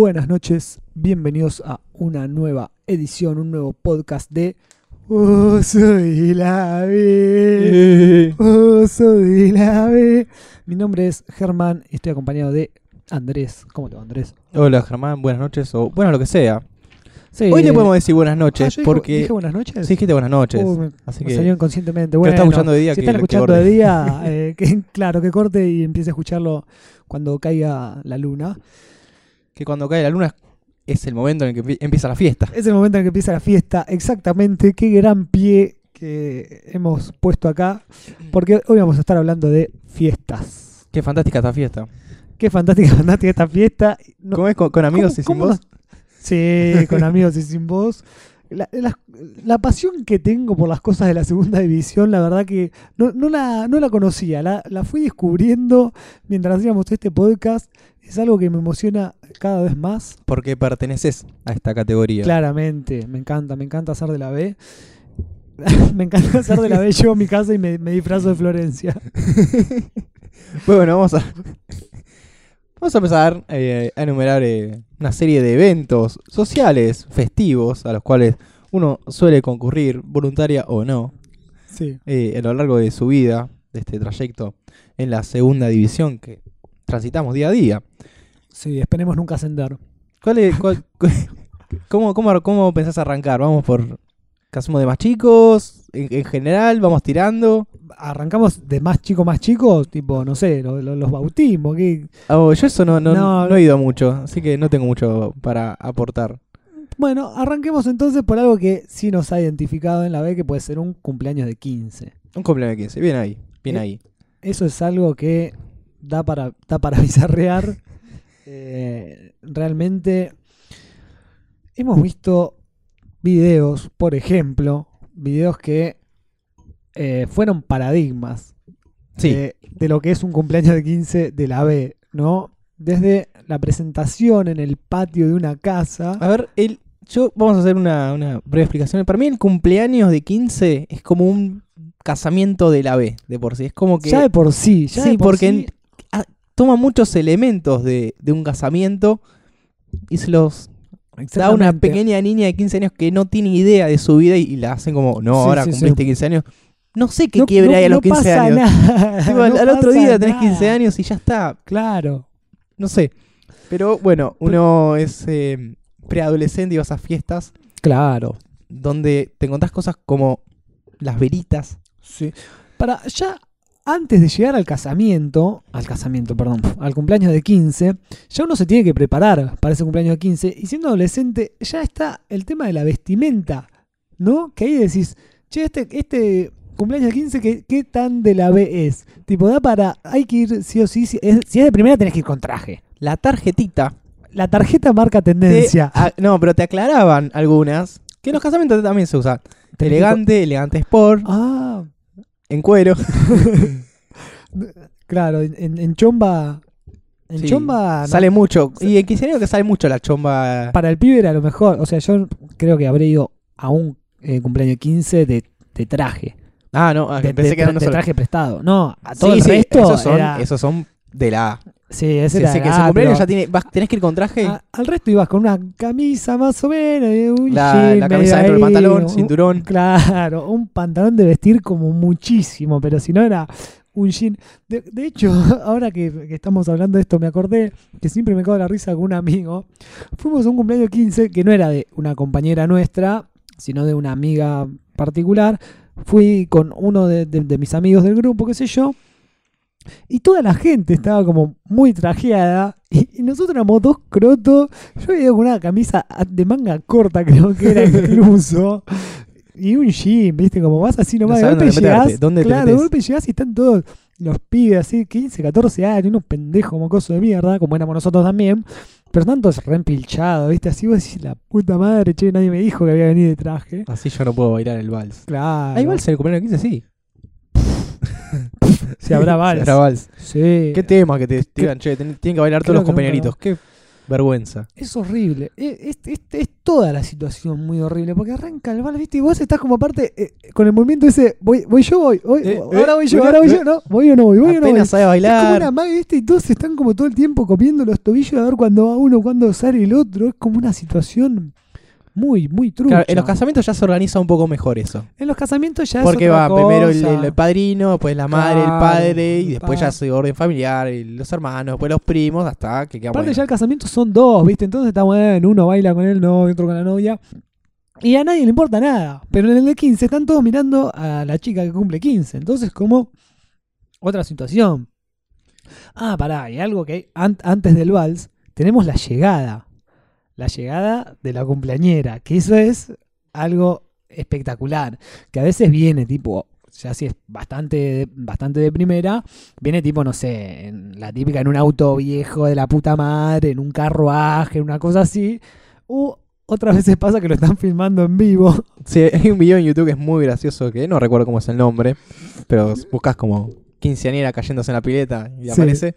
buenas noches, bienvenidos a una nueva edición, un nuevo podcast de Oh, soy la B. Oh, soy la B. Mi nombre es Germán y estoy acompañado de Andrés. ¿Cómo te va, Andrés? Hola Germán, buenas noches o bueno, lo que sea. Sí, Hoy le eh, podemos decir buenas ah, noches yo dije- porque dije buenas noches. sí dijiste buenas noches. Uh, me- así me que salió inconscientemente. Bueno, estás escuchando de día, si que están escuchando de día, eh, que, claro, que corte y empiece a escucharlo cuando caiga la luna. Que cuando cae la luna es el momento en el que empie- empieza la fiesta. Es el momento en que empieza la fiesta, exactamente. Qué gran pie que hemos puesto acá, porque hoy vamos a estar hablando de fiestas. Qué fantástica esta fiesta. Qué fantástica, fantástica esta fiesta. No- ¿Cómo es con, con amigos ¿cómo- y sin cómo vos? Sí, con amigos y sin voz. La, la- la pasión que tengo por las cosas de la segunda división, la verdad que no, no, la, no la conocía, la, la fui descubriendo mientras hacíamos este podcast. Es algo que me emociona cada vez más. Porque perteneces a esta categoría. Claramente, me encanta, me encanta hacer de la B. me encanta hacer de la B, llevo a mi casa y me, me disfrazo de Florencia. Bueno, vamos a vamos a empezar eh, a enumerar eh, una serie de eventos sociales, festivos, a los cuales uno suele concurrir, voluntaria o no, Sí. eh, a lo largo de su vida, de este trayecto en la segunda división que transitamos día a día. Sí, esperemos nunca ascender. ¿Cuál es, cuál- cu- cómo, cómo, ¿Cómo pensás arrancar? ¿Vamos por qué hacemos de más chicos? ¿En, en general? ¿Vamos tirando? Arrancamos de más chico, más chico, tipo, no sé, lo- lo- los bautismos. ¿qué? Oh, yo eso no, no, No, no he ido mucho, así que no tengo mucho para aportar. Bueno, arranquemos entonces por algo que sí nos ha identificado en la B, que puede ser un cumpleaños de 15. Un cumpleaños de 15, bien ahí, bien Eh, ahí. Eso es algo que da para, da para bizarrear. Eh, realmente hemos visto videos, por ejemplo, videos que eh, fueron paradigmas Sí, de, de lo que es un cumpleaños de 15 de la B, ¿no? Desde la presentación en el patio de una casa. a ver, el, yo vamos a hacer una, una breve explicación. Para mí el cumpleaños de 15 es como un casamiento de la B, de por sí. Es como que... Ya de por sí, ya Sí, de por porque sí, en- ah, toma muchos elementos de, de un casamiento y se los da una pequeña niña de 15 años que no tiene idea de su vida y, y la hacen como, no, Sí, ahora sí, cumpliste sí. 15 años. No sé qué No- quiebre no- hay a los no 15 pasa años. nada, Tipo, al, otro día tenés 15 nada. años y ya está. Claro. No sé. Pero bueno, uno es eh, preadolescente y vas a fiestas Claro. donde te encontrás cosas como las velitas. Sí. Para ya antes de llegar al casamiento, al casamiento, perdón, al cumpleaños de 15, ya uno se tiene que preparar para ese cumpleaños de 15 y siendo adolescente ya está el tema de la vestimenta, ¿no? Que ahí decís, "Che, este este cumpleaños de 15 ¿qué, qué tan de la B es?" Tipo, da para hay que ir sí o sí, si es, si es de primera tenés que ir con traje. La tarjetita. La tarjeta marca te- tendencia. no, pero te aclaraban algunas. Que en los casamientos también se usa. Elegante, elegante sport, Ah, en cuero. claro, en, en- chomba en Sí, chomba no- Sale mucho. Y en quinceañero que sale mucho la chomba. para el pibe era lo mejor. O sea, yo creo que habré ido a un eh, cumpleaños 15 de, de traje. Ah, no, ah, De, pensé de que era de traje prestado. No, a todo Sí, el sí, resto esos son, era- esos son de la. Sí, ese Sí, era sí, que ah, ya tiene, vas- tenés que ir con traje. a- al resto ibas con una camisa más o menos, y un la, jean la camisa dentro del pantalón, un- cinturón. Claro, un pantalón de vestir como muchísimo, pero si no era un jean. De, de hecho, ahora que, que estamos hablando de esto, me acordé que siempre me cago la risa con un amigo. Fuimos a un cumpleaños 15 que no era de una compañera nuestra, sino de una amiga particular. Fui con uno de, de- de mis amigos del grupo, qué sé yo. Y toda la gente estaba como muy trajeada. Y, y nosotros éramos dos crotos. Yo había con una camisa de manga corta, creo que era incluso. Y un jean, ¿viste? Como vas así nomás. No de golpe llegás. dónde te claro, de metés. golpe llegás y están todos los pibes así, 15, 14 años, unos pendejos mocosos de mierda, como éramos nosotros también. Pero están todos reempilchados, ¿viste? Así vos decís, la puta madre, che, nadie me dijo que había venido de traje. Así yo no puedo bailar el vals. Claro. ¿Hay vals en el cumpleaños 15? Sí. Si habrá vals. Habrá vals. Sí. ¿Qué tema que te digan, che, tienen que bailar todos los compañeritos? ¿Qué? vergüenza. Es horrible. Es, es- es- es toda la situación muy horrible. Porque arranca el vals, ¿viste? Y vos estás como aparte eh, con el movimiento ese. Voy, voy yo, voy. voy Eh, ahora eh, voy yo, eh, ahora voy eh. yo. No, voy o no voy, voy o no voy. Sabe Es como bailar. una magia, ¿viste? Y todos están como todo el tiempo comiendo los tobillos a ver cuándo va uno, cuándo sale el otro. Es como una situación muy, muy trucha. Claro, en los casamientos ya se organiza un poco mejor eso. En los casamientos ya Porque es otra va primero el, padrino, después la madre, Claro, el padre, y después ya se orden familiar, y los hermanos, después los primos, hasta que queda Aparte bueno. ya el casamiento son dos, ¿viste? Entonces está bueno, uno baila con el novio, otro con la novia. Y a nadie le importa nada. Pero en el de 15 están todos mirando a la chica que cumple 15. Entonces como otra situación. Ah, pará, y algo que an- antes del vals, tenemos la llegada. La llegada de la cumpleañera, que eso es algo espectacular. Que a veces viene tipo, ya si es bastante, bastante de primera, viene tipo, no sé, en la típica en un auto viejo de la puta madre, en un carruaje, en una cosa así. O otras veces pasa que lo están filmando en vivo. Sí, hay un video en YouTube que es muy gracioso, que no recuerdo cómo es el nombre, pero buscas como quinceañera cayéndose en la pileta y Sí. aparece,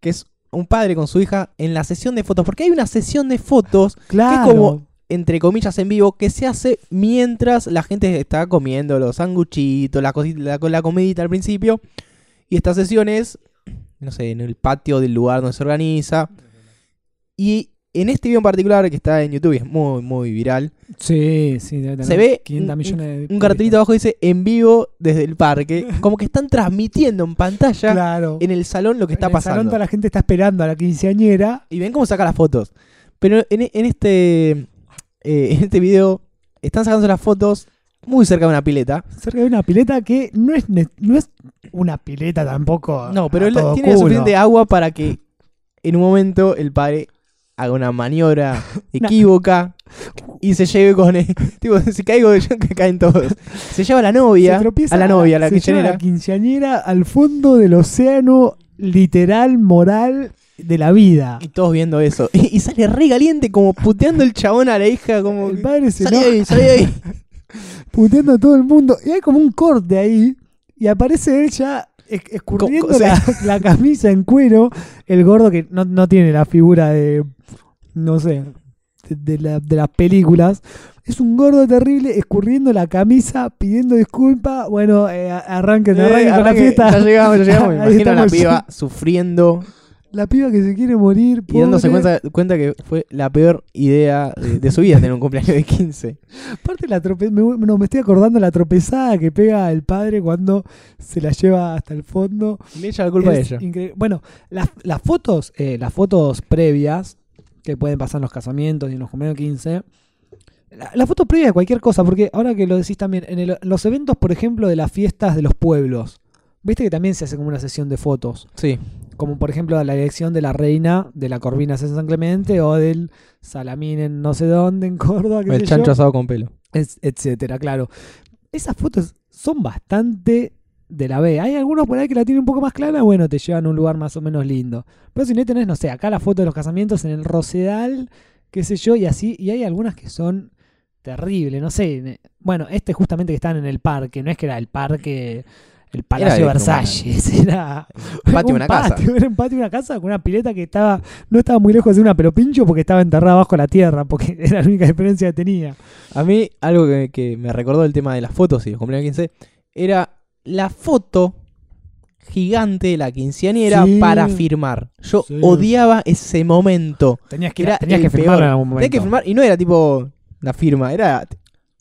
que es un padre con su hija en la sesión de fotos, porque hay una sesión de fotos, Claro. como- entre comillas, en vivo, que se hace mientras la gente está comiendo los sanguchitos, la, cosita, la, la comidita al principio, y esta sesión es, no sé, en el patio del lugar donde se organiza, y en este video en particular, que está en YouTube y es muy, muy viral, Sí, sí, debe tener Se ve 500 un- millones de un cartelito abajo dice en vivo desde el parque. Como que están transmitiendo en pantalla Claro. en el salón lo que está en el salón pasando. toda la gente está esperando a la quinceañera. Y ven cómo saca las fotos. Pero en, en este eh, en este video están sacando las fotos muy cerca de una pileta. cerca de una pileta que no es, no es una pileta tampoco. No, pero él tiene culo. suficiente agua para que en un momento el padre haga una maniobra equívoca y se lleve con él. tipo, si caigo yo, que caen todos. Se lleva a la novia, Se a la novia, a la se lleva quinceañera. la quinceañera al fondo del océano literal, moral de la vida. Y todos viendo eso. Y, y sale re caliente, como puteando el chabón a la hija, como. El padre se Salí enoja, ahí, salí ahí. puteando a todo el mundo. Y hay como un corte ahí. Y aparece él ya escurriendo Co- la, la camisa en cuero. El gordo que no, no tiene la figura de. No sé. De, de la- de las películas. Es un gordo terrible escurriendo la camisa, pidiendo disculpas. Bueno, eh, arranquen, Eh, arranquen con la fiesta. Ya llegamos, ya llegamos. Me imagino a la piba sufriendo La piba que se quiere morir. y dándose pobre. cuenta, cuenta que fue la peor idea de, de su vida tener un cumpleaños de 15. Aparte, la trope me, no, me estoy acordando la tropezada que pega el padre cuando se la lleva hasta el fondo. Le echa la culpa a Es ella. increíble. Bueno, las, las fotos, eh, las fotos previas que pueden pasar en los casamientos y en los cumpleaños 15. La, la foto previa de cualquier cosa, porque ahora que lo decís también, en el- los eventos, por ejemplo, de las fiestas de los pueblos, viste que también se hace como una sesión de fotos. Sí. Como por ejemplo la elección de la reina de la Corvinas en San Clemente o del Salamín en no sé dónde, en Córdoba, qué El sé yo chancho asado con pelo. es- etcétera, claro. Esas fotos son bastante de la B. Hay algunos por ahí que la tienen un poco más clara, bueno, te llevan a un lugar más o menos lindo. Pero si no tenés, no sé, acá la foto de los casamientos en el Rosedal, qué sé yo, y así, y hay algunas que son terribles, no sé. ne- Bueno, este justamente que están en el parque, no es que era el parque, el Palacio de Versalles, era Patio un una casa. patio, Era un patio de una casa con una pileta que estaba, no estaba muy lejos de una pelopincho porque estaba enterrada bajo la tierra, porque era la única diferencia que tenía. A mí, algo que, que me recordó el tema de las fotos y los cumpleaños 15 era la foto gigante de la quinceañera Sí. para firmar. Yo Sí. odiaba ese momento. Tenías que, Era tenías que en algún momento. Tenías que firmar y no era tipo la firma, era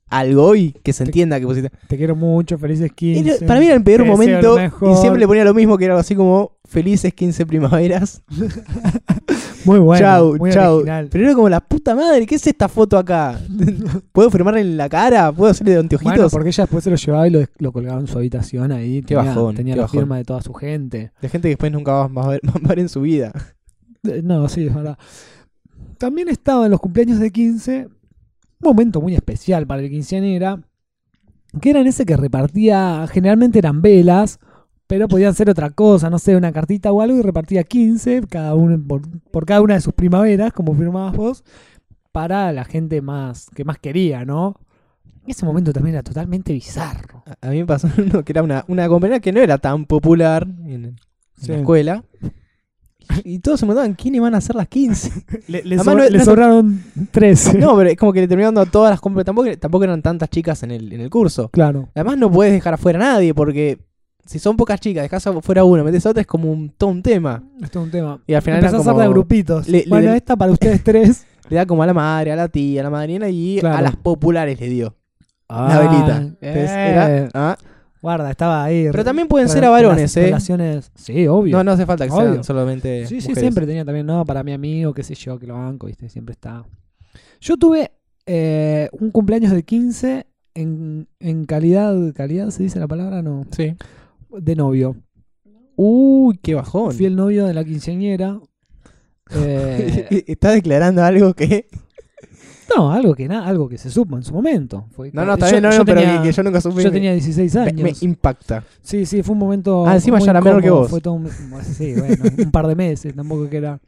algo y que se entienda que pusiste. Te quiero mucho, felices 15. Era- para mí era el peor te deseo momento mejor. y siempre le ponía lo mismo que era algo así como felices 15 primaveras. Muy bueno. chau, muy chau. original. Pero era como la puta madre, ¿qué es esta foto acá? ¿Puedo firmarle en la cara? ¿Puedo hacerle de anteojitos? Bueno, porque ella después se lo llevaba y lo, lo colgaba en su habitación ahí. Qué tenía bajón, tenía qué la bajón. firma de toda su gente. De gente que después nunca va a ver, va a ver en su vida. Eh, No, sí, es verdad. También estaba en los cumpleaños de 15, un momento muy especial para el quinceañera, que era en ese que repartía, generalmente eran velas, pero podían ser otra cosa, no sé, una cartita o algo, y repartía 15, cada uno por, por cada una de sus primaveras, como firmabas vos, para la gente más que más quería, ¿no? Ese momento también era totalmente bizarro. A a mí me pasó uno que era una, una compañera que no era tan popular en, en Sí. la escuela. y todos se preguntaban quién iban a hacer las 15. Le, le Además, sobra- no- le no- sobraron 13. no, pero es como que le terminaron dando todas las compras. Tampoco, tampoco eran tantas chicas en el, en el curso. Claro. Además, no puedes dejar afuera a nadie porque si son pocas chicas, dejas afuera a una, metes a otra, es como un, todo un tema. Es un tema. Y al final Empezás a hacer de grupitos. le- le- bueno, esta para ustedes tres. Le da como a la madre, a la tía, a la madrina y Claro. a las populares le dio. Ah, la velita. Entonces, eh, era- ah. Guarda, estaba ahí. Pero también pueden ser a varones, ¿eh? Relaciones. Sí, obvio. No, no hace falta que Obvio. sean solamente. Sí, sí, mujeres. siempre tenía también, no, para mi amigo, qué sé yo, que lo banco, viste, siempre está. Yo tuve eh, un cumpleaños de 15 en, en calidad, calidad se dice la palabra, no, Sí. de novio. Uy, qué bajón. Fui el novio de la quinceañera. Eh, Está declarando algo que. No, algo que nada, algo que se supo en su momento. Fue- No, no, está bien, no, yo no, pero tenía- que, que yo nunca supe. yo tenía 16 me, años. me impacta. Sí, sí, fue un momento. Ah, encima ya era menor que vos. Fue todo un, sí, bueno, un par de meses, tampoco que era.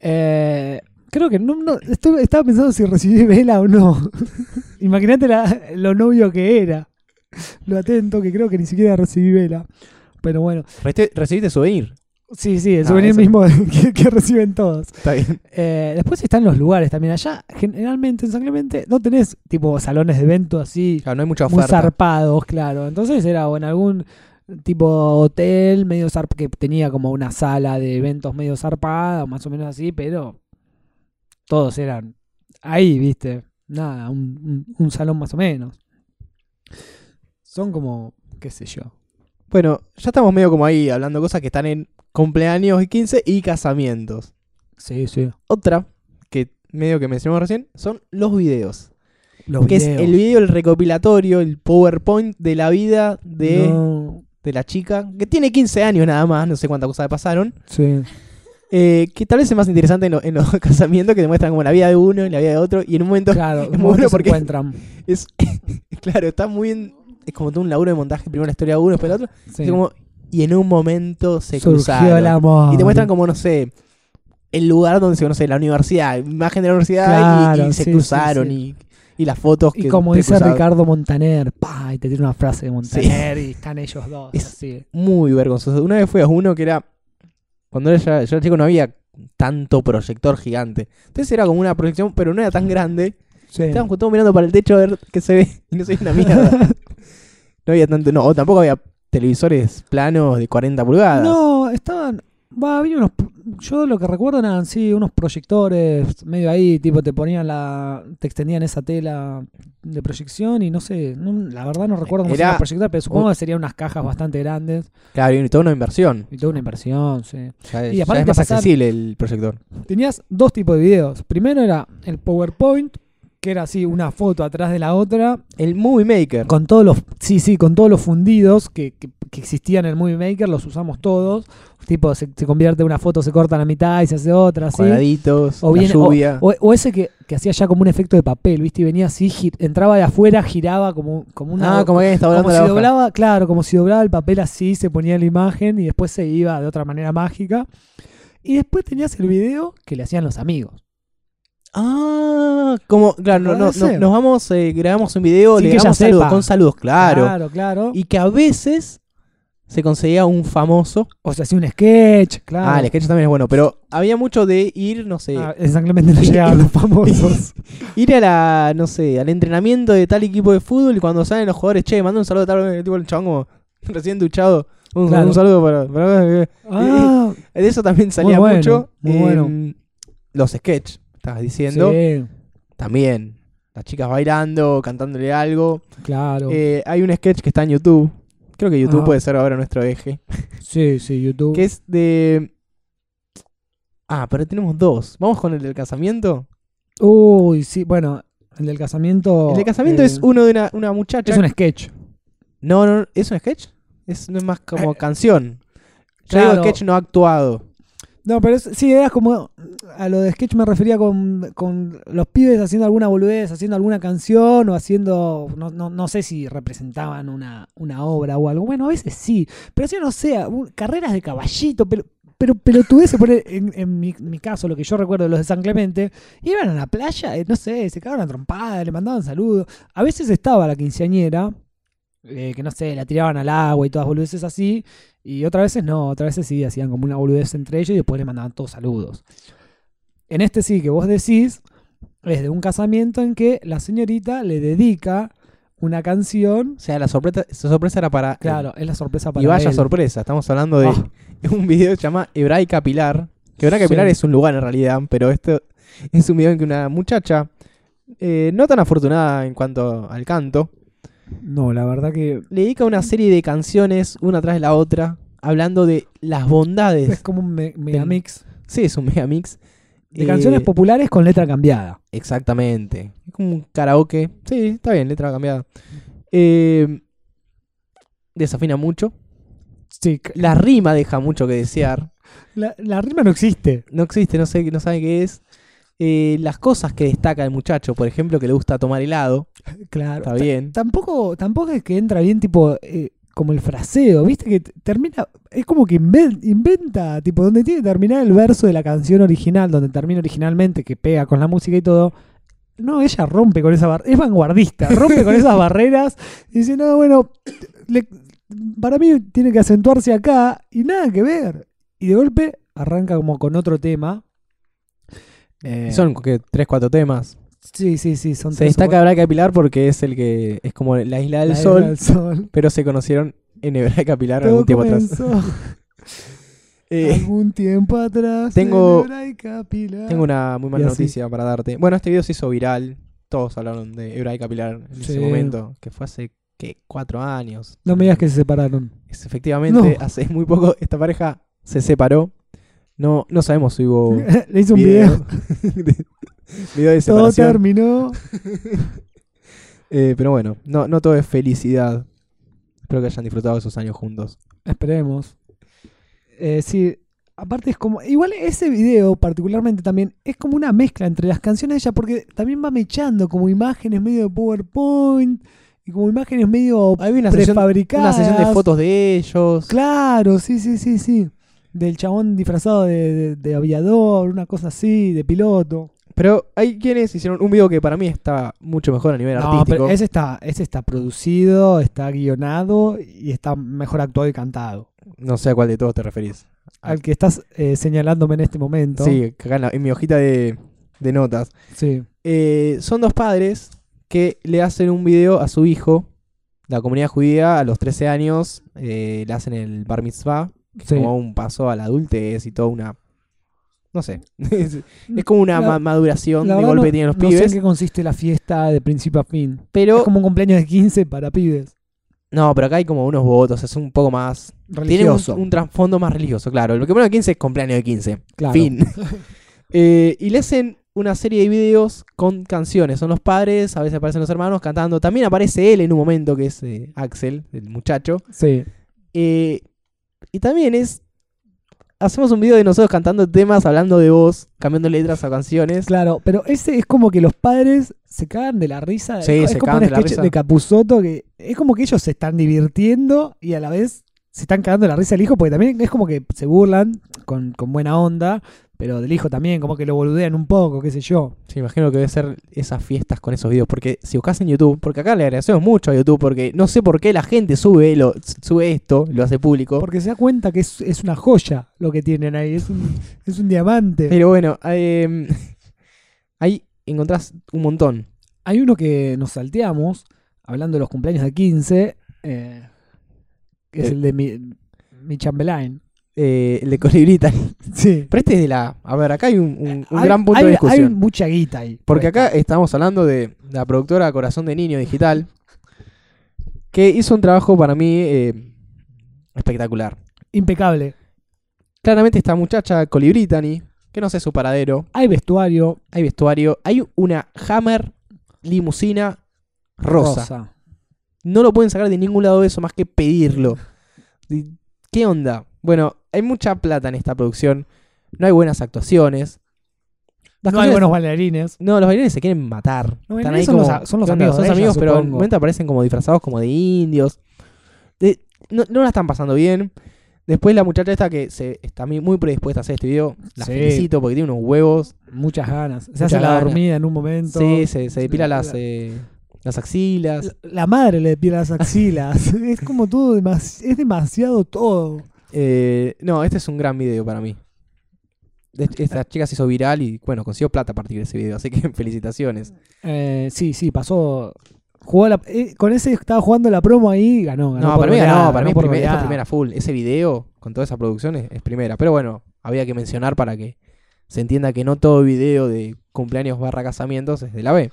Eh, creo que no, no- estoy- estaba pensando si recibí vela o no. Imagínate lo novio que era. Lo atento que creo que ni siquiera recibí vela. Pero bueno, Recibiste souvenir. Sí, sí, el Ah, souvenir eso. mismo que, que reciben todos. Está bien. Eh, después están los lugares también. Allá, generalmente en San Clemente, no tenés tipo salones de evento así Claro, no hay mucha muy oferta. zarpados, claro. Entonces era o en algún tipo hotel medio zarp que tenía como una sala de eventos medio zarpada, más o menos así, pero todos eran ahí, viste. Nada, un, un- un salón más o menos. Son como, qué sé yo. Bueno, ya estamos medio como ahí hablando cosas que están en cumpleaños y 15 y casamientos. Sí, sí. Otra que medio que mencionamos recién son los videos. Los que es videos. el video, el recopilatorio, el PowerPoint de la vida de, No, de la chica, que tiene 15 años nada más, no sé cuántas cosas pasaron. sí. eh, que tal vez es más interesante en, lo- en los casamientos que demuestran como la vida de uno y la vida de otro. Y en un momento Claro, es es muy bueno se porque- encuentran. es. claro, está muy bien. Es como todo un laburo de montaje, primero la historia de uno, después la otra. Sí. y como- y en un momento se Surgió cruzaron. el amor. Y te muestran como, no sé, el lugar donde se conoce, la universidad, imagen de la universidad y- y, se sí, cruzaron sí, Y, y las fotos Y que como te dice cruzaron. Ricardo Montaner, pa, y te tiene una frase de Montaner y están ellos dos. Es- así. Muy vergonzoso. Una vez fui a uno que era. Cuando era ya, yo era chico no había tanto proyector gigante. Entonces era como una proyección, pero no era tan grande. Sí. Estábamos todos mirando para el techo a ver qué se ve. Y no se ve una mierda. no había tanto. No, tampoco había televisores planos de 40 pulgadas. No, estaban. Va, había unos. Yo lo que recuerdo eran, sí, unos proyectores medio ahí, tipo te ponían la. Te extendían esa tela de proyección y no sé. no- la verdad no recuerdo cómo Era- llama proyector, pero supongo que serían unas cajas bastante grandes Claro, y toda una inversión. y toda una inversión, sí. Ya, Y ya aparte es más pasaban- accesible el proyector. Tenías dos tipos de videos. Primero era el PowerPoint, que era así, una foto atrás de la otra, El Movie Maker. con todos los. Sí, sí, con todos los fundidos que, que, que existían en el Movie Maker, los usamos todos. Tipo, se, se convierte una foto, se corta a la mitad y se hace otra, así. Cuadraditos, O, la viene- o- lluvia. o, o ese que, que hacía ya como un efecto de papel, ¿viste? Y venía así, entraba de afuera, giraba como, como una. ah, como que está como si la hoja. doblaba, claro, como si doblaba el papel así, se ponía la imagen y después se iba de otra manera mágica. Y después tenías el video que le hacían los amigos. Ah, como, claro, no, no, no- nos vamos, eh, grabamos un video, Sin le damos saludos, sepa. con saludos, claro. Claro, claro. Y que a veces se conseguía un famoso. o sea, hacía un sketch, claro. Ah, el sketch también es bueno, pero había mucho de ir, no sé, Ah, en San Clemente no llegaban los famosos. ir a la, no sé, al entrenamiento de tal equipo de fútbol y cuando salen los jugadores, che, manda un saludo a tal, tipo el chabón como recién duchado. Un, Claro. un saludo para, para- ah, De eso también salía bueno, mucho. muy en bueno. Los sketch, estabas diciendo. sí, También. Las chicas bailando, cantándole algo. claro. Eh, hay un sketch que está en YouTube. Creo que YouTube Ah. puede ser ahora nuestro eje. sí, sí, YouTube. Que es de. Ah, pero tenemos dos. Vamos con el del casamiento. Uy, sí, bueno, el del casamiento. el del casamiento eh, es uno de una, una muchacha. Es un sketch. No, no, ¿es un sketch? Es, no es más como Eh, canción. Yo claro. digo sketch no actuado. No, pero es- sí, era como. A lo de sketch me refería con, con los pibes haciendo alguna boludez, haciendo alguna canción o haciendo. No, no, no sé si representaban una, una obra o algo. Bueno, a veces sí. Pero si no un- carreras de caballito, pero. Pero, pero tuve que poner, en, en mi, mi caso, lo que yo recuerdo de los de San Clemente, iban a la playa, eh, no sé, se cagaban a trompada, le mandaban saludos. A veces estaba la quinceañera, eh, que no sé, la tiraban al agua y todas boludeces así. Y otras veces no, otras veces sí hacían como una boludez entre ellos y después le mandaban todos saludos. En este sí que vos decís, es de un casamiento en que la señorita le dedica una canción. O sea, la sorpresa, esa sorpresa era para. él. Claro, es la sorpresa para y vaya él. sorpresa, estamos hablando de Ah. un video que se llama Hebraica Pilar. Que Hebraica Sí. Pilar es un lugar en realidad, pero esto es un video en que una muchacha, eh, no tan afortunada en cuanto al canto, No, la verdad que le dedica una serie de canciones, una tras la otra, hablando de las bondades. es como un me- megamix Sí, es un megamix. de Eh, canciones populares con letra cambiada. Exactamente. Es como un karaoke. Sí, está bien, letra cambiada. Eh, desafina mucho. Sí, La rima deja mucho que desear. la, la rima no existe. No existe, no sé, no sabe qué es. Eh, las cosas que destaca el muchacho, por ejemplo, que le gusta tomar helado, Claro. está bien. Tampoco, tampoco es que entra bien, tipo, eh, como el fraseo, ¿viste? Que termina. Es como que inven- inventa, tipo, donde tiene que terminar el verso de la canción original, donde termina originalmente, que pega con la música y todo. No, ella rompe con esa barrera. Es vanguardista, rompe con esas barreras. Y dice, no, bueno, le- para mí tiene que acentuarse acá y nada que ver. Y de golpe arranca como con otro tema. Eh, Son que tres, cuatro temas. Sí, sí, sí. Son Se tres destaca cuatro- Hebraica Pilar porque es el que es como la isla del La sol, Isla del Sol. pero se conocieron en Hebraica Pilar Todo algún tiempo atrás. Eh, algún tiempo atrás. tengo- en Hebraica Pilar. Tengo una muy mala noticia para darte. Bueno, este video se hizo viral. Todos hablaron de Hebraica Pilar en Sí. ese momento, que fue hace, ¿qué? Cuatro años. No me digas que se separaron. Es, efectivamente, No. hace muy poco esta pareja se separó. No, no sabemos si hubo Le hice un video. de, video de Todo separación. terminó. Eh, pero bueno, no, no todo es felicidad. Espero que hayan disfrutado esos años juntos. Esperemos. Eh, sí, aparte es como. Igual ese video, particularmente también, es como una mezcla entre las canciones de ella, porque también va mechando como imágenes medio de PowerPoint y como imágenes medio una sesión, una prefabricadas. sesión de fotos de ellos. Claro, sí, sí, sí, sí. Del chabón disfrazado de, de- de aviador, una cosa así, de piloto. Pero hay quienes hicieron un video que para mí está mucho mejor a nivel No, artístico. pero ese está, ese está producido, está guionado y está mejor actuado y cantado. No sé a cuál de todos te referís. Al que estás eh, señalándome en este momento. Sí, acá en, la- en mi hojita de, de notas. Sí. Eh, son dos padres que le hacen un video a su hijo. La comunidad judía a los 13 años eh, le hacen el bar mitzvah, Sí. como un paso a la adultez y toda una... No sé. es, es como una La- ma- maduración La de golpe no, que tienen los no sé en pibes. qué consiste la fiesta de principio a fin. Pero... Es como un cumpleaños de 15 para pibes. No, pero acá hay como unos votos, es un poco más... Tiene un, Religioso. un trasfondo más religioso, claro. Lo que pone 15 es cumpleaños de 15. claro. Fin. Eh, y le hacen una serie de videos con canciones. Son los padres, a veces aparecen los hermanos cantando. También aparece él en un momento, que es eh, Axel, el muchacho. Sí. Eh, y también es. Hacemos un video de nosotros cantando temas, hablando de voz, cambiando letras a canciones. Claro, pero ese es como que los padres se cagan de la risa. Sí, es se como cagan un de la sketch risa. de Capuzoto que es como que ellos se están divirtiendo y a la vez se están cagando de la risa del hijo porque también es como que se burlan con, con buena onda, pero del hijo también como que lo boludean un poco, qué sé yo. Sí, imagino que debe ser esas fiestas con esos videos. Porque si buscas en YouTube, porque acá le agradecemos mucho a YouTube, porque no sé por qué la gente sube, lo, sube esto, lo hace público. Porque se da cuenta que es, es una joya lo que tienen ahí, es un, es un diamante. Pero bueno, eh, ahí encontrás un montón. Hay uno que nos salteamos, hablando de los cumpleaños de 15, eh, que es Eh. el de mi, mi chambelain. Eh, el de Colibrita. Sí. Pero este es de la. A ver, acá hay un, un- un Hay- gran punto hay- de discusión. Hay mucha guita ahí. Porque acá estamos hablando de la productora Corazón de Niño Digital, que hizo un trabajo para mí eh, espectacular. Impecable. Claramente esta muchacha Colibritani, que no sé su paradero, Hay vestuario hay vestuario, hay una Hammer limusina rosa. rosa. No lo pueden sacar de ningún lado de eso más que pedirlo. Di- ¿Qué onda? Bueno, hay mucha plata en esta producción, no hay buenas actuaciones. Las no hay buenos bailarines. No, los bailarines se quieren matar. Los Están bailarines ahí son los como- a- son los amigos Son amigos, pero en un momento aparecen como disfrazados como de indios. De- no, no la están pasando bien. Después la muchacha esta que se está muy- predispuesta a hacer este video, la Sí. felicito porque tiene unos huevos. Muchas ganas. Se Muchas hace la dormida en un momento. Sí, se, se depila la- las, eh, Las axilas. La, la madre le pide las axilas. es como todo, es demasiado todo. Eh, no, este es un gran video para mí. Est- Esta chica se hizo viral y, bueno, consiguió plata a partir de ese video, así que felicitaciones. Eh, sí, sí, pasó. Jugó la- eh, con ese estaba jugando la promo ahí y ganó. ganó No, para mí ganó, para mí por primer- esta primera full. Ese video, con toda esa producción, es, es primera. Pero bueno, había que mencionar para que se entienda que no todo video de cumpleaños barra casamientos es de la B.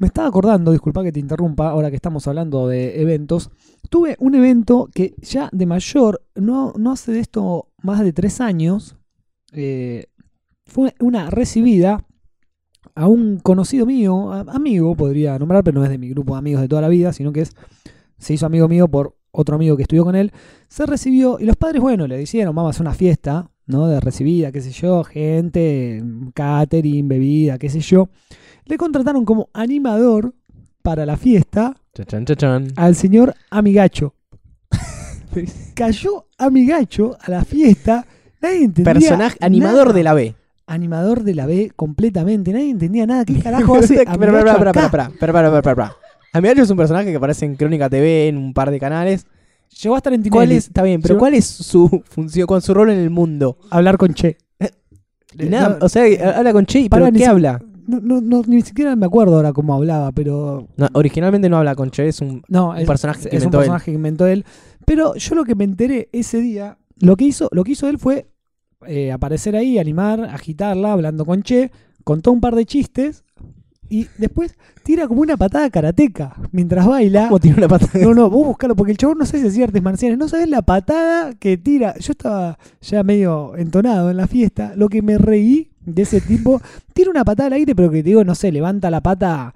Me estaba acordando, disculpa que te interrumpa, ahora que estamos hablando de eventos. Tuve un evento que ya de mayor, no, no hace de esto más de tres años, eh, fue una recibida a un conocido mío, amigo podría nombrar, pero no es de mi grupo de amigos de toda la vida, sino que es, se hizo amigo mío por otro amigo que estudió con él. Se recibió y los padres, bueno, le dijeron, vamos a hacer una fiesta, ¿no? De recibida, qué sé yo, gente, catering, bebida, qué sé yo. Le contrataron como animador para la fiesta Chachan, chachan. al señor Amigacho. Cayó Amigacho a la fiesta. Nadie entendía. Personaje, animador nada. de la B. Animador de la B completamente. Nadie entendía nada. ¿Qué carajo hace. Amigacho es un personaje que aparece en Crónica TV en un par de canales. Llegó a estar en ¿Cuál es, está bien, pero Llegó- cuál es su función, con su rol en el mundo? Hablar con Che. Y nada, o sea, habla con Che, Pará, pero ni ¿qué si- habla? no, no, no, ni siquiera me acuerdo ahora cómo hablaba, pero No, originalmente no habla con Che, es un No, es, personaje que es un inventó él. personaje que inventó él. Pero yo lo que me enteré ese día, lo que hizo, lo que hizo él fue eh, aparecer ahí, animar, agitarla, hablando con Che, contó un par de chistes y después tira como una patada karateca mientras baila. ¿Cómo tiene una pata? No, no, vos buscalo, porque el chabón no sé si hacía artes marciales, no sabés la patada que tira. Yo estaba ya medio entonado en la fiesta. Lo que me reí de ese tipo, tira una patada al aire, pero que te digo, no sé, levanta la pata,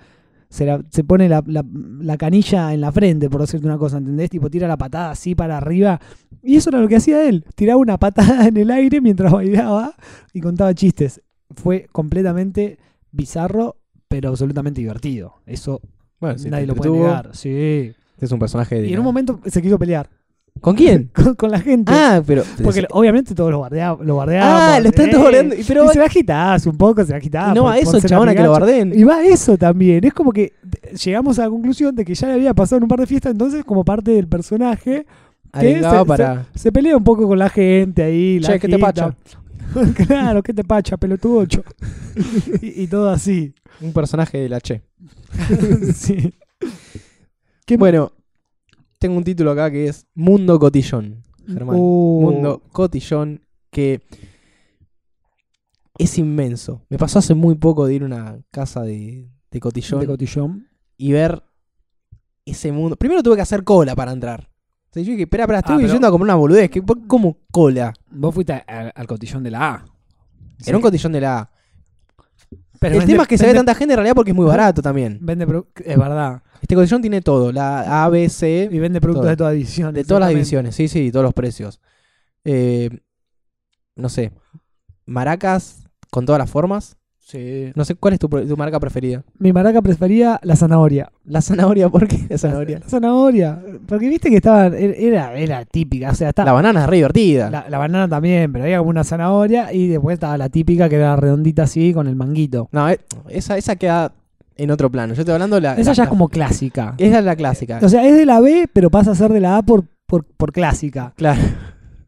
se, la- se pone la, la- la canilla en la frente, por decirte una cosa, ¿entendés? Tipo, tira la patada así para arriba. Y eso era lo que hacía él. Tiraba una patada en el aire mientras bailaba y contaba chistes. Fue completamente bizarro, pero absolutamente divertido. Eso Bueno, nadie lo puede negar. Sí. Este es un personaje de. Y en un momento se quiso pelear ¿Con quién? con, con la gente. ah, pero. porque obviamente todos lo guardeaban. Lo guardeábamos, ah, lo están todos bordeando. y- Pero y se la agitás un poco, se agitás. y no por- a eso, ser chabón, a que lo bardeen. Y va a eso también. Es como que llegamos a la conclusión de que ya le había pasado en un par de fiestas, entonces como parte del personaje se- para. se pelea un poco con la gente ahí. la Che, ¿qué te pacha? claro, ¿qué te pacha, pelotudo? y, y todo así. Un personaje de la Che. sí. ¿Qué- Bueno, tengo un título acá que es Mundo Cotillón. Germán. Uh, Mundo Cotillón que es inmenso. Me pasó hace muy poco de ir a una casa de, de cotillón de cotillón. y ver ese mundo. Primero tuve que hacer cola para entrar. Yo dije, espera, espera, estoy Ah, pero- yendo a comer una boludez. ¿qué- por- ¿Cómo cola? Vos fuiste a- al cotillón de la A. Era un cotillón de la A. Pero el vende- tema es que se ve vende- tanta gente en realidad porque es muy barato también. Vende es verdad. Este cotillón tiene todo, la A, B, C, Y vende productos Todo. de todas divisiones. de todas las divisiones, sí, sí, todos los precios. Eh, no sé, maracas con todas las formas. Sí. No sé, ¿cuál es tu, tu marca preferida? Mi maraca prefería la zanahoria. La zanahoria, ¿por qué la zanahoria? La zanahoria. Porque viste que estaba. Era, era típica. O sea, estaba. La banana es re divertida. La, la banana también, pero había como una zanahoria y después estaba la típica que era redondita así con el manguito. No, eh, esa, esa queda en otro plano. Yo estoy hablando de la. Esa la- ya es como clásica. Esa es la clásica. O sea, es de la B, pero pasa a ser de la A por, por, por clásica. Claro.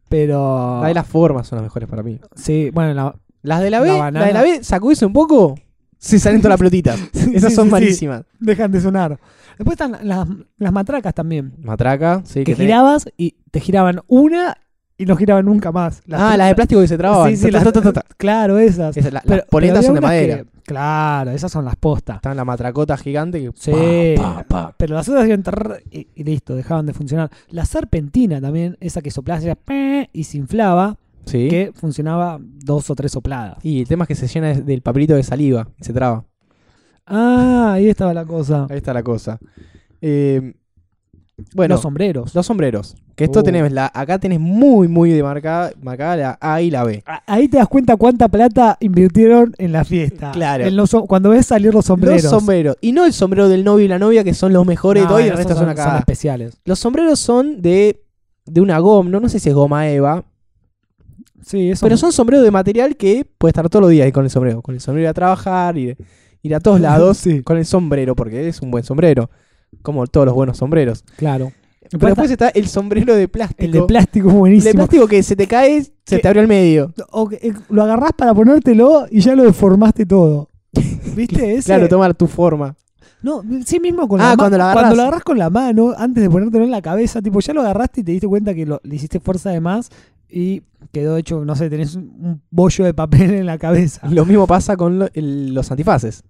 Pero. De las formas son las mejores para mí. Sí, bueno, la, Las de la B, la, de la B, sacudís un poco, se salen todas las pelotitas. Esas Sí, son sí, sí. malísimas. dejan de sonar. Después están las, las matracas también. Matraca, sí, que que tenés- girabas y te giraban una y no giraban nunca más. Las Ah, las de plástico que se trababan. Sí, sí, Ta, ta, las- ta. Claro, esas. Esas, la- Pero- las poletas son de madera. que- claro, esas son las postas. Estaban la matracota gigante que. Sí, pa, pa, pa. pero las otras trrr y, y listo, dejaban de funcionar. La serpentina también, esa que soplaba y se inflaba, Sí. que funcionaba dos o tres sopladas. Y el tema es que se llena de- del papelito de saliva se traba. Ah, ahí estaba la cosa. Ahí está la cosa. Eh, bueno, Los sombreros. los sombreros. Que esto Uh. tenés, la, acá tenés muy, muy demarcada, marcada la A y la B. A- Ahí te das cuenta cuánta plata invirtieron en la fiesta. Claro. En los so- cuando ves salir los sombreros. Los sombreros. Y no el sombrero del novio y la novia, que son los mejores de No, todo, y el esos resto son son, acá. son especiales. Los sombreros son de, de una goma, no, no sé si es goma Eva, Sí, eso. pero son sombreros de material que puede estar todos los días ahí con el sombrero. Con el sombrero a trabajar y de, ir a todos lados Sí. con el sombrero, porque es un buen sombrero, como todos los buenos sombreros. Claro. Pero después está el sombrero de plástico. El de plástico es El buenísimo. de plástico que se te cae, se Que- te abrió al medio. O que, eh, lo agarrás para ponértelo y ya lo deformaste todo. ¿Viste? Ese, Claro, tomar tu forma. No, sí mismo con Ah, la cuando lo agarrás. Cuando lo agarrás con la mano, antes de ponértelo en la cabeza, tipo, ya lo agarraste y te diste cuenta que lo- le hiciste fuerza de más y quedó hecho, no sé, tenés un, bollo de papel en la cabeza. Lo mismo pasa con lo- el- los antifaces.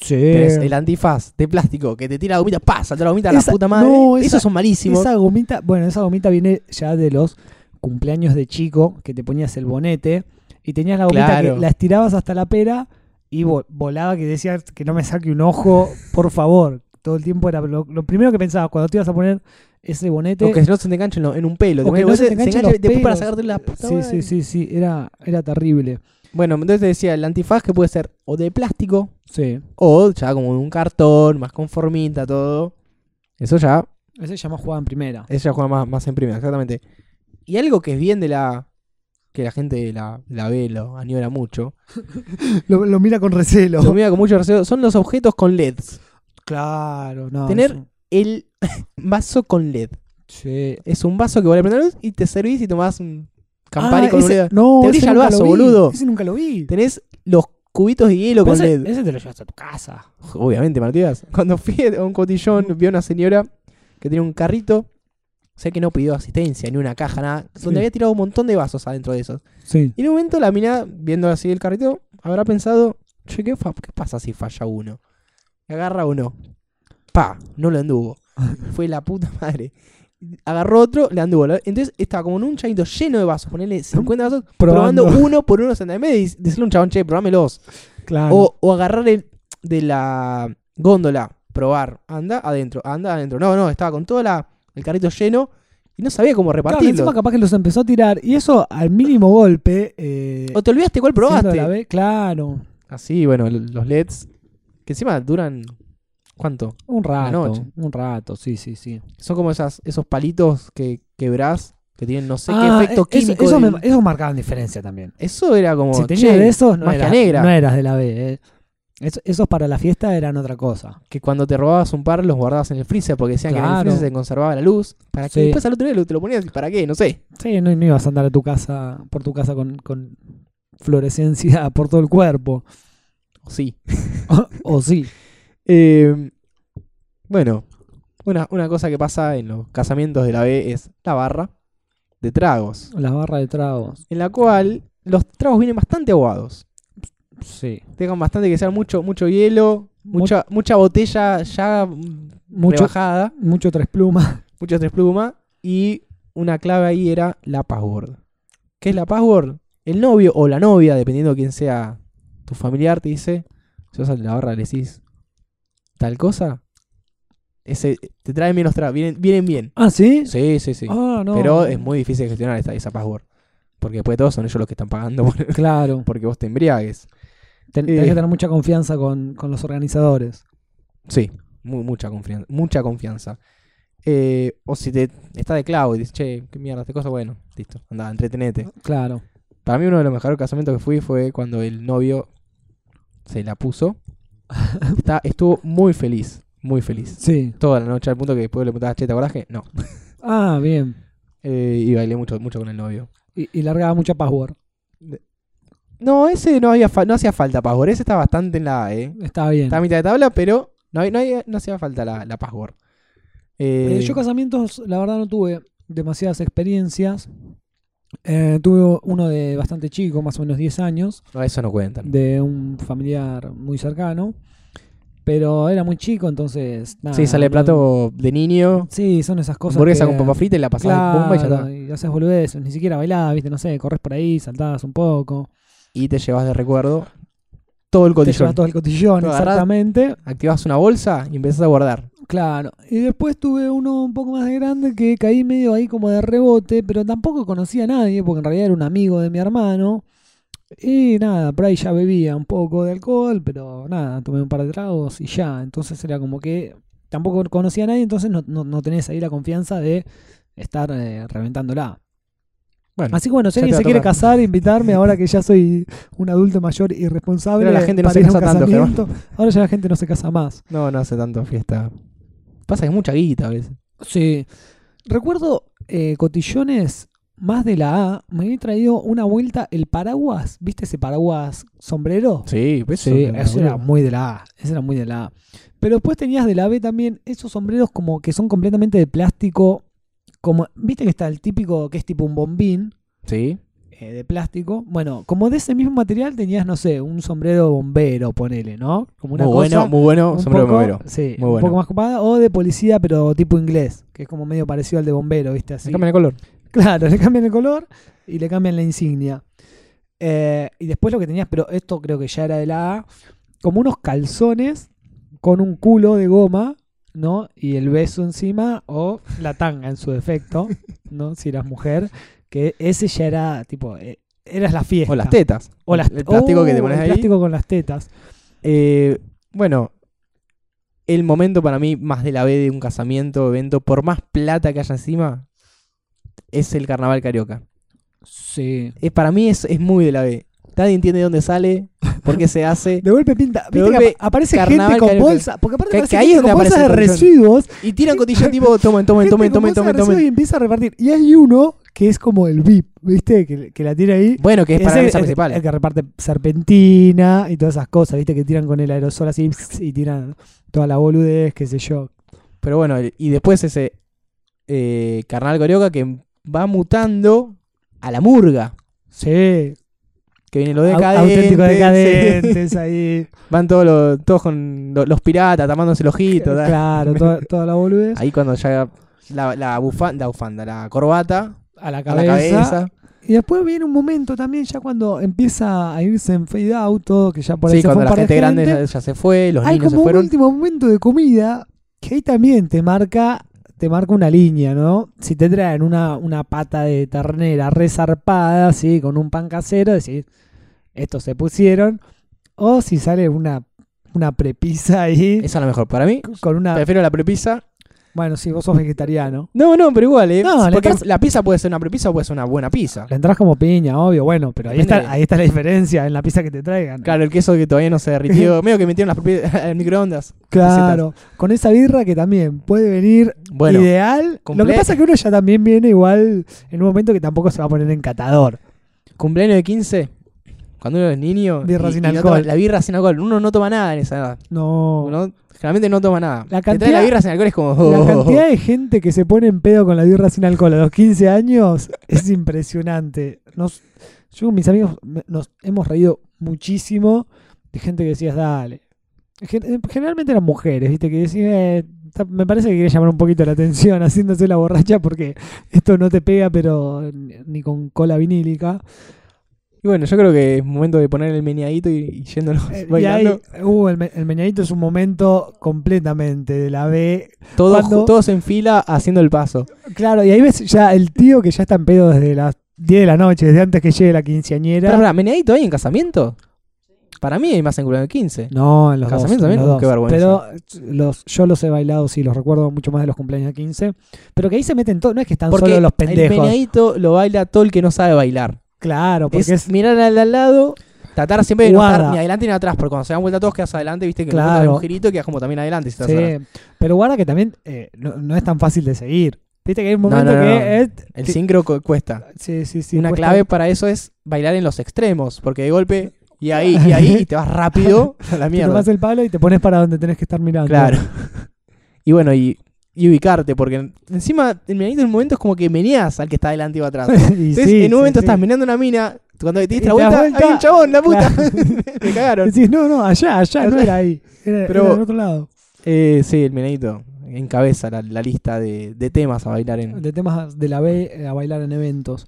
Sí. Tenés el antifaz de plástico que te tira la gomita, ¡pah! Salta la gomita a la Esa- puta madre. no, esa- Esos son malísimos. Esa gomita, bueno, esa gomita viene ya de los cumpleaños de chico, que te ponías el bonete y tenías la gomita Claro. que la estirabas hasta la pera y vo- volaba que decías que no me saque un ojo, por favor. Todo el tiempo era lo, lo primero que pensabas cuando te ibas a poner ese bonete. Porque si no se te engancha en, un pelo. O que no se te los después para sacarte la puta Sí, sí, sí, sí, era, era terrible. Bueno, entonces te decía, el antifaz que puede ser o de plástico Sí. o ya como un cartón, más conformita, todo. Eso ya, Ese ya más jugaba en primera. eso ya juega más, más en primera, exactamente. Y algo que es bien de la... que la gente la, la ve, lo añora mucho. Lo, lo mira con recelo. Lo mira con mucho recelo. Son los objetos con LEDs. Claro, no. Tener- eso- El vaso con LED. Sí. Es un vaso que vale prender luz y te servís y tomás un Campari Ah, con un ese- LED. No, Te ese brilla el nunca vaso, lo vi. boludo. Ese nunca lo vi. Tenés los cubitos de hielo Pero con ese, LED. ese te lo llevas a tu casa. Obviamente, Matías. Cuando fui a un cotillón, vi a una señora que tenía un carrito. Sé que no pidió asistencia, ni una caja, nada. Donde Sí. había tirado un montón de vasos adentro de esos. Sí. Y en un momento la mina, viendo así el carrito, habrá pensado, che, ¿qué, fa- qué pasa si falla uno? Agarra uno. Pa, no le anduvo. Fue la puta madre. Agarró otro, le anduvo. Entonces estaba como en un chanito lleno de vasos. Ponerle 50 vasos, Probando. probando, uno por uno. En vez de decirle a un chabón, che, probámelos. Claro. O, o agarrar el de la góndola, probar, anda adentro, anda adentro. No, no, estaba con todo la, el carrito lleno y no sabía cómo Claro, repartirlo. encima capaz que los empezó a tirar. Y eso al mínimo golpe. Eh, o te olvidaste cuál probaste. la B, claro. Así, bueno, los LEDs, que encima duran, ¿cuánto? Un rato. noche. Un rato, sí, sí, sí. Son como esas, esos palitos que quebrás, que tienen no sé Ah, qué efecto eh, eso- químico. Eso, del- me- eso marcaban diferencia también. Eso era como, si tenías de esos, no, magia eras- negra. no eras de la B. eh. Eso- esos para la fiesta eran otra cosa. que cuando te robabas un par los guardabas en el freezer porque decían que en el freezer se conservaba la luz. ¿Para qué? Sí. Después al otro día te lo ponías, ¿para qué? No sé. Sí, no, no ibas a andar a tu casa, por tu casa con, con fluorescencia por todo el cuerpo. Sí. o sí. Eh, bueno, una, una cosa que pasa en los casamientos de la B es la barra de tragos, Las barras de tragos. en la cual los tragos vienen bastante aguados. Sí. Dejan bastante que sea mucho, mucho hielo, Mu- mucha, mucha botella ya Mucho, rebajada, mucho tres plumas. muchos tres plumas, y una clave ahí era la password. ¿Qué es la password? El novio o la novia, dependiendo de quién sea tu familiar, te dice, si vas a la barra le decís tal cosa, ese, te traen bien los tragos, vienen, vienen bien. Ah, ¿sí? Sí, sí, sí. Ah, no. Pero es muy difícil gestionar esa, esa password. Porque después de todo son ellos los que están pagando por- Claro. porque vos te embriagues. Ten- Eh. Tenés que tener mucha confianza con, con los organizadores. Sí, mu- mucha confianza. Mucha confianza. Eh, o si te está de clavo y dices, che, qué mierda, este cosa, bueno, listo, anda, entretenete. Claro. Para mí uno de los mejores casamientos que fui fue cuando el novio se la puso. Está, estuvo muy feliz, muy feliz. Sí. Toda la noche al punto que después le preguntabas, che, ¿te acordás que? No. Ah, bien. Eh, y bailé mucho, mucho con el novio. Y, y largaba mucha password. No, ese no había fa- no hacía falta password, ese está bastante en la A, eh. Está bien. Está a mitad de tabla, pero no hacía falta la, la password. Eh, Eh, yo casamientos, la verdad, no tuve demasiadas experiencias. Eh, tuve uno de bastante chico, más o menos 10 años, no, eso no cuenta. de un familiar muy cercano. Pero era muy chico, entonces. Nada, sí, sale plato de niño, Sí, son esas cosas. hamburguesa que- con papa frita y la pasás Claro, bomba y ya está. y haces boludeces, ni siquiera bailás, viste, no sé, corres por ahí, saltás un poco. Y te llevas de recuerdo todo el Te cotillón. llevas todo el cotillón, exactamente. Activas una bolsa y empezás a guardar. Claro. Y después tuve uno un poco más de grande que caí medio ahí como de rebote, pero tampoco conocía a nadie, porque en realidad era un amigo de mi hermano. Y nada, por ahí ya bebía un poco de alcohol, pero nada, tomé un par de tragos y ya. Entonces era como que tampoco conocía a nadie, entonces no, no, no tenés ahí la confianza de estar eh, reventándola. Bueno, Así que bueno, si alguien se quiere casar, invitarme ahora que ya soy un adulto mayor y responsable. La gente no se casa tanto. Ahora ya la gente no se casa más. no, no hace tanto fiesta. Pasa que es mucha guita a veces. Sí. Recuerdo eh, cotillones más de la A. Me había traído una vuelta el paraguas. ¿Viste ese paraguas sombrero? Sí, pues Sí, eso, eso era muy de la A. Ese era muy de la A. Pero después tenías de la B también esos sombreros como que son completamente de plástico. Como, ¿Viste que está el típico que es tipo un bombín? Sí. Eh, de plástico. Bueno, como de ese mismo material tenías, no sé, un sombrero bombero, ponele, ¿no? Como una muy cosa. bueno, muy bueno, un sombrero poco- bombero. Sí, Muy un bueno. poco más copada. O de policía, pero tipo inglés, que es como medio parecido al de bombero, ¿viste? Así. Se cambia el color. Claro, le cambian el color y le cambian la insignia. Eh, y después lo que tenías, pero esto creo que ya era de la A, como unos calzones con un culo de goma, ¿no? Y el beso encima, o la tanga en su defecto, ¿no? Si eras mujer, que ese ya era tipo, eh, eras la fiesta. O las tetas. O las el plástico que te pones el ahí. plástico con las tetas. Eh, bueno, el momento para mí más de la B de un casamiento, evento, por más plata que haya encima, es el carnaval carioca. Sí. Eh, para mí es, es muy de la B. Nadie entiende de dónde sale, por qué se hace. De golpe pinta. De ¿Viste que aparece gente con bolsa. Porque aparte Que- que ahí gente con bolsas de residuos Y tiran cotillón tipo, tomen, tomen, tomen, tomen, tomen, tomen. Y empieza a repartir. Y hay uno que es como el VIP, ¿viste? Que, que la tira ahí. Bueno, que es para la mesa el- principal. El que reparte serpentina y todas esas cosas, ¿viste? Que tiran con el aerosol así y tiran toda la boludez, qué sé yo. Pero bueno, y después ese eh, carnaval carioca que va mutando a la murga. Sí. Que viene lo au- decadente. Auténticos decadentes ahí. Van todos los, todos con lo- los piratas tapándose el ojito. ¿da? claro, toda, toda la boludez. Ahí cuando ya la, la bufanda, la bufanda, la corbata A la a la cabeza. Y después viene un momento también ya cuando empieza a irse en fade out todo, que ya por ahí Sí, se fue cuando un la gente grande gente. ya, ya se fue, los Hay niños se como un fueron. último momento de comida que ahí también te marca te marca una línea, ¿no? Si te traen una, una pata de ternera resarpada, así, con un pan casero, decís, estos se pusieron. O si sale una, una prepisa ahí, Esa es la mejor. Para mí, con una... prefiero la prepisa. Bueno, si vos sos vegetariano. No, no, pero igual, ¿eh? No, le Porque la pizza puede ser una prepisa o puede ser una buena pizza. La entras como piña, obvio, bueno, pero ahí Depende está, de- ahí está la diferencia en la pizza que te traigan. Claro, el queso que todavía no se derritió. medio que metieron las propiedades al microondas. Claro, con esa birra que también puede venir Bueno, ideal. Lo que pasa es que uno ya también viene igual en un momento que tampoco se va a poner en catador. cumpleaños de 15, cuando uno es niño. Birra y- sin y no alcohol. toma- la birra sin alcohol. Uno no toma nada en esa edad. No. Uno generalmente no toma nada. La Te trae cantidad- la birra sin alcohol es como. La oh, cantidad de gente que se pone en pedo con la birra sin alcohol a los 15 años es impresionante. Nos, yo con mis amigos nos hemos reído muchísimo de gente que decías, dale. Gen- Generalmente eran mujeres, ¿viste? Que decían, eh, me parece que quiere llamar un poquito la atención haciéndose la borracha porque esto no te pega, pero ni con cola vinílica. Y bueno, yo creo que es momento de poner el meneadito y, y yéndonos Eh, y ahí, bailando. uh, el, me- el meñadito es un momento completamente de la B. Todos, cuando- todos en fila haciendo el paso. Claro, y ahí ves ya el tío que ya está en pedo desde las 10 de la noche, desde antes que llegue la quinceañera. Pero, pará, ¿meneadito ahí en casamiento? Para mí hay más en cumpleaños de 15. No, en los Casamiento dos. en también, los qué dos. vergüenza. Pero los, yo los he bailado, sí, los recuerdo mucho más de los cumpleaños de 15. Pero que ahí se meten todos, no es que están Porque solo los el pendejos. meneadito lo baila todo el que no sabe bailar. Claro, porque Es, es, mirar al al lado, tratar siempre de no Guarda. estar ni adelante ni atrás, porque cuando se dan vuelta todos quedas adelante, viste que Claro. claro. un girito y quedas como también adelante. Si atrás. sí. Pero guarda que también eh, no, no es tan fácil de seguir. Viste que hay un No, momento no, no, que no. es- El sincro cu- cuesta. Sí, sí, sí. Una cuesta- clave para eso es bailar en los extremos, porque de golpe y ahí y ahí y te vas rápido a la Te mierda. tomas el palo y te pones para donde tenés que estar mirando. Claro. Y bueno, y, y ubicarte, porque encima el meneadito en un momento es como que meneas al que está adelante y va atrás. Y Entonces, sí, en un sí, momento sí. estás meneando una mina, cuando te diste te la vuelta, vuelta, hay un chabón, la puta. claro. Me cagaron. Decís, no, no, allá, allá, no era ahí. Era, Pero- era del otro lado. Eh, sí, el meneadito encabeza la, la lista de, de temas a bailar en. De temas de la B a bailar en eventos.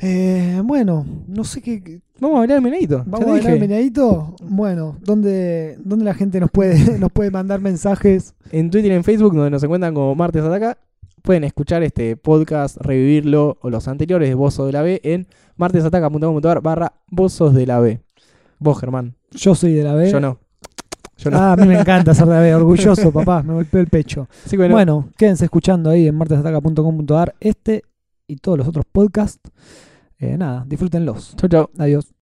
Eh, bueno, no sé qué. Vamos a bailar el meneadito. ¿Vamos a bailar dije. meneadito? Bueno, ¿dónde, ¿dónde la gente nos puede, nos puede mandar mensajes? En Twitter y en Facebook, donde nos encuentran como Martes Ataca, pueden escuchar este podcast, revivirlo o los anteriores de Bozos de la B en martesataca.com.ar barra Bozos de la B. Vos, Germán. Yo soy de la B. Yo no. Yo no. Ah, a mí me encanta ser de la B, orgulloso, papá, me golpeó el pecho. Que bueno, Bueno, quédense escuchando ahí en martesataca.com.ar este y todos los otros podcasts. Eh, nada, disfrútenlos. Chau, chau. Adiós.